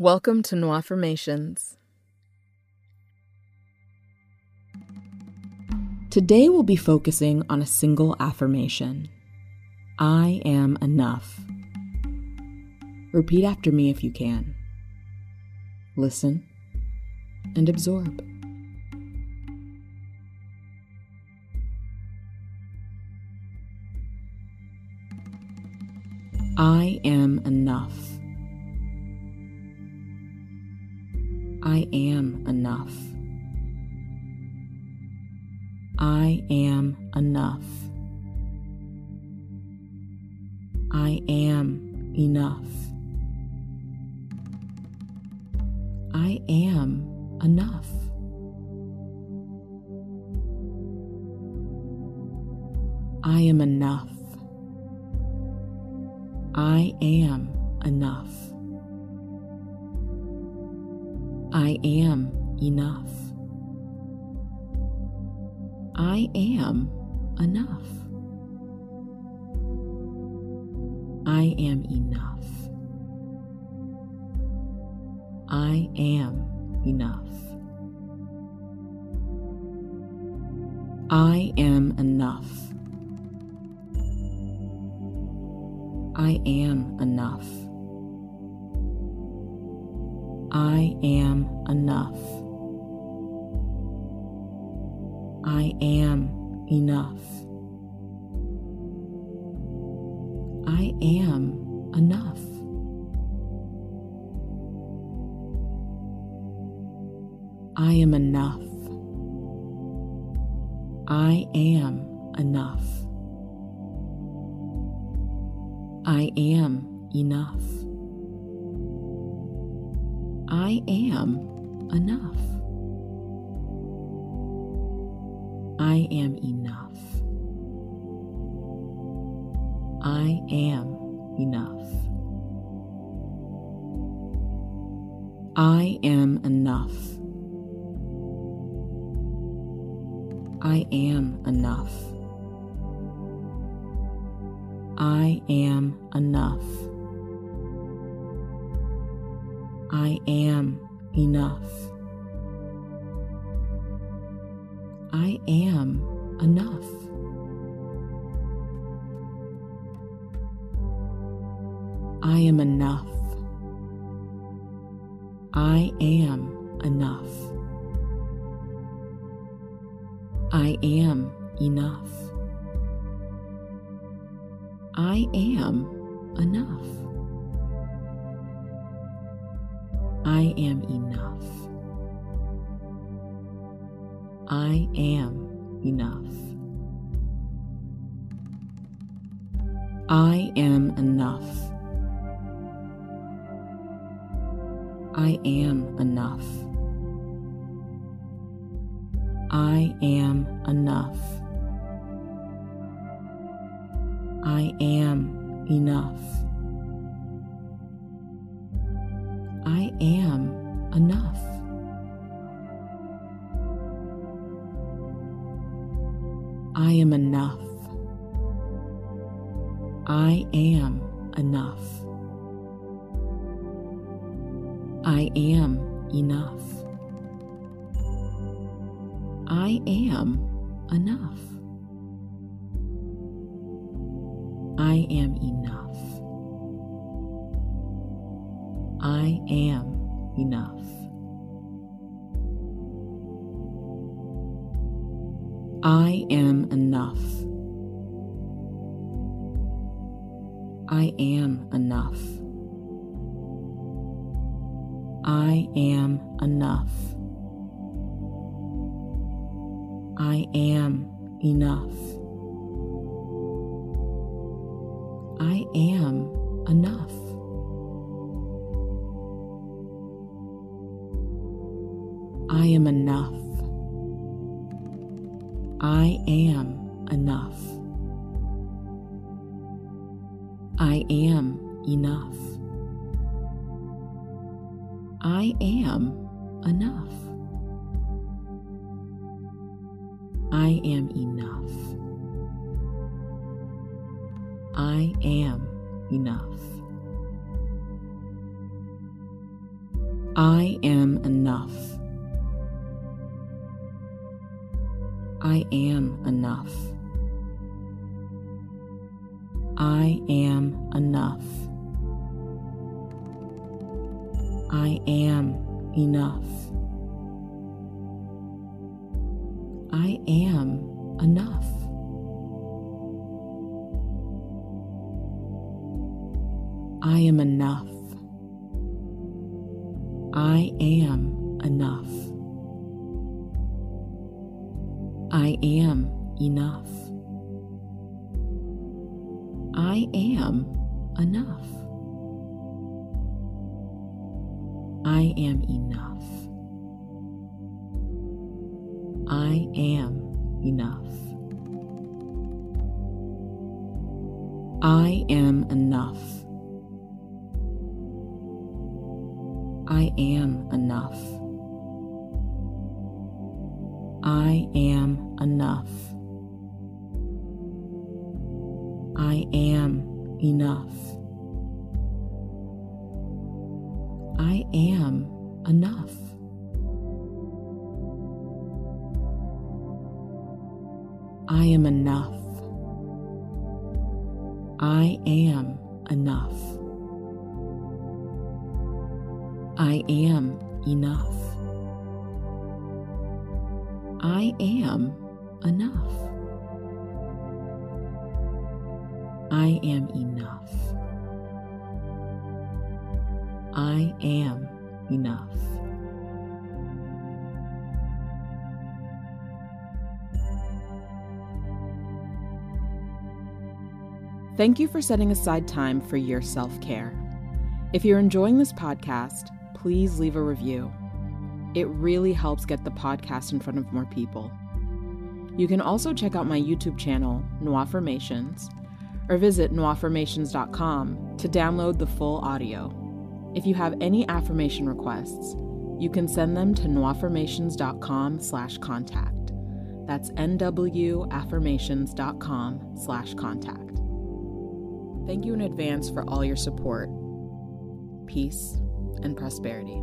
Welcome to Nwaffirmations. Today we'll be focusing on a single affirmation I am enough. Repeat after me if you can. Listen and absorb. I am enough. I am enough. I am enough. I am enough. I am enough. I am enough. I am enough. I am enough. I am enough. I am enough. I am enough. I am enough. I am enough. I am enough. I am enough. I am enough. I am enough. I am enough. I am enough. I am enough. I am enough. I am enough. I am enough. I am enough. I am enough. I am enough. I am enough. I am enough. I am enough. I am enough. I am enough. I am enough. I am enough. I am enough. I am enough. I am enough. I am enough. Am enough. I am enough. I am enough. I am enough. I am enough. I am enough. I am enough. I am enough. I am enough. I am enough. I am enough. I am enough. I am enough. I am enough. I am enough. I am enough. I am enough. I am enough. I am enough. I am enough. I am enough. I am enough. I am enough. I am enough. I am enough. I am enough. I am enough. I am enough. I am enough. I am enough. I am enough. I am enough. I am enough. I am enough. I am enough. I am enough. I am enough. I am enough. I am enough. I am enough. Thank you for setting aside time for your self care. If you're enjoying this podcast, please leave a review. It really helps get the podcast in front of more people. You can also check out my YouTube channel, Nwaffirmations, or visit nwaffirmations.com to download the full audio. If you have any affirmation requests, you can send them to nwaffirmations.com slash contact. That's nwaffirmations.com slash contact. Thank you in advance for all your support, peace, and prosperity.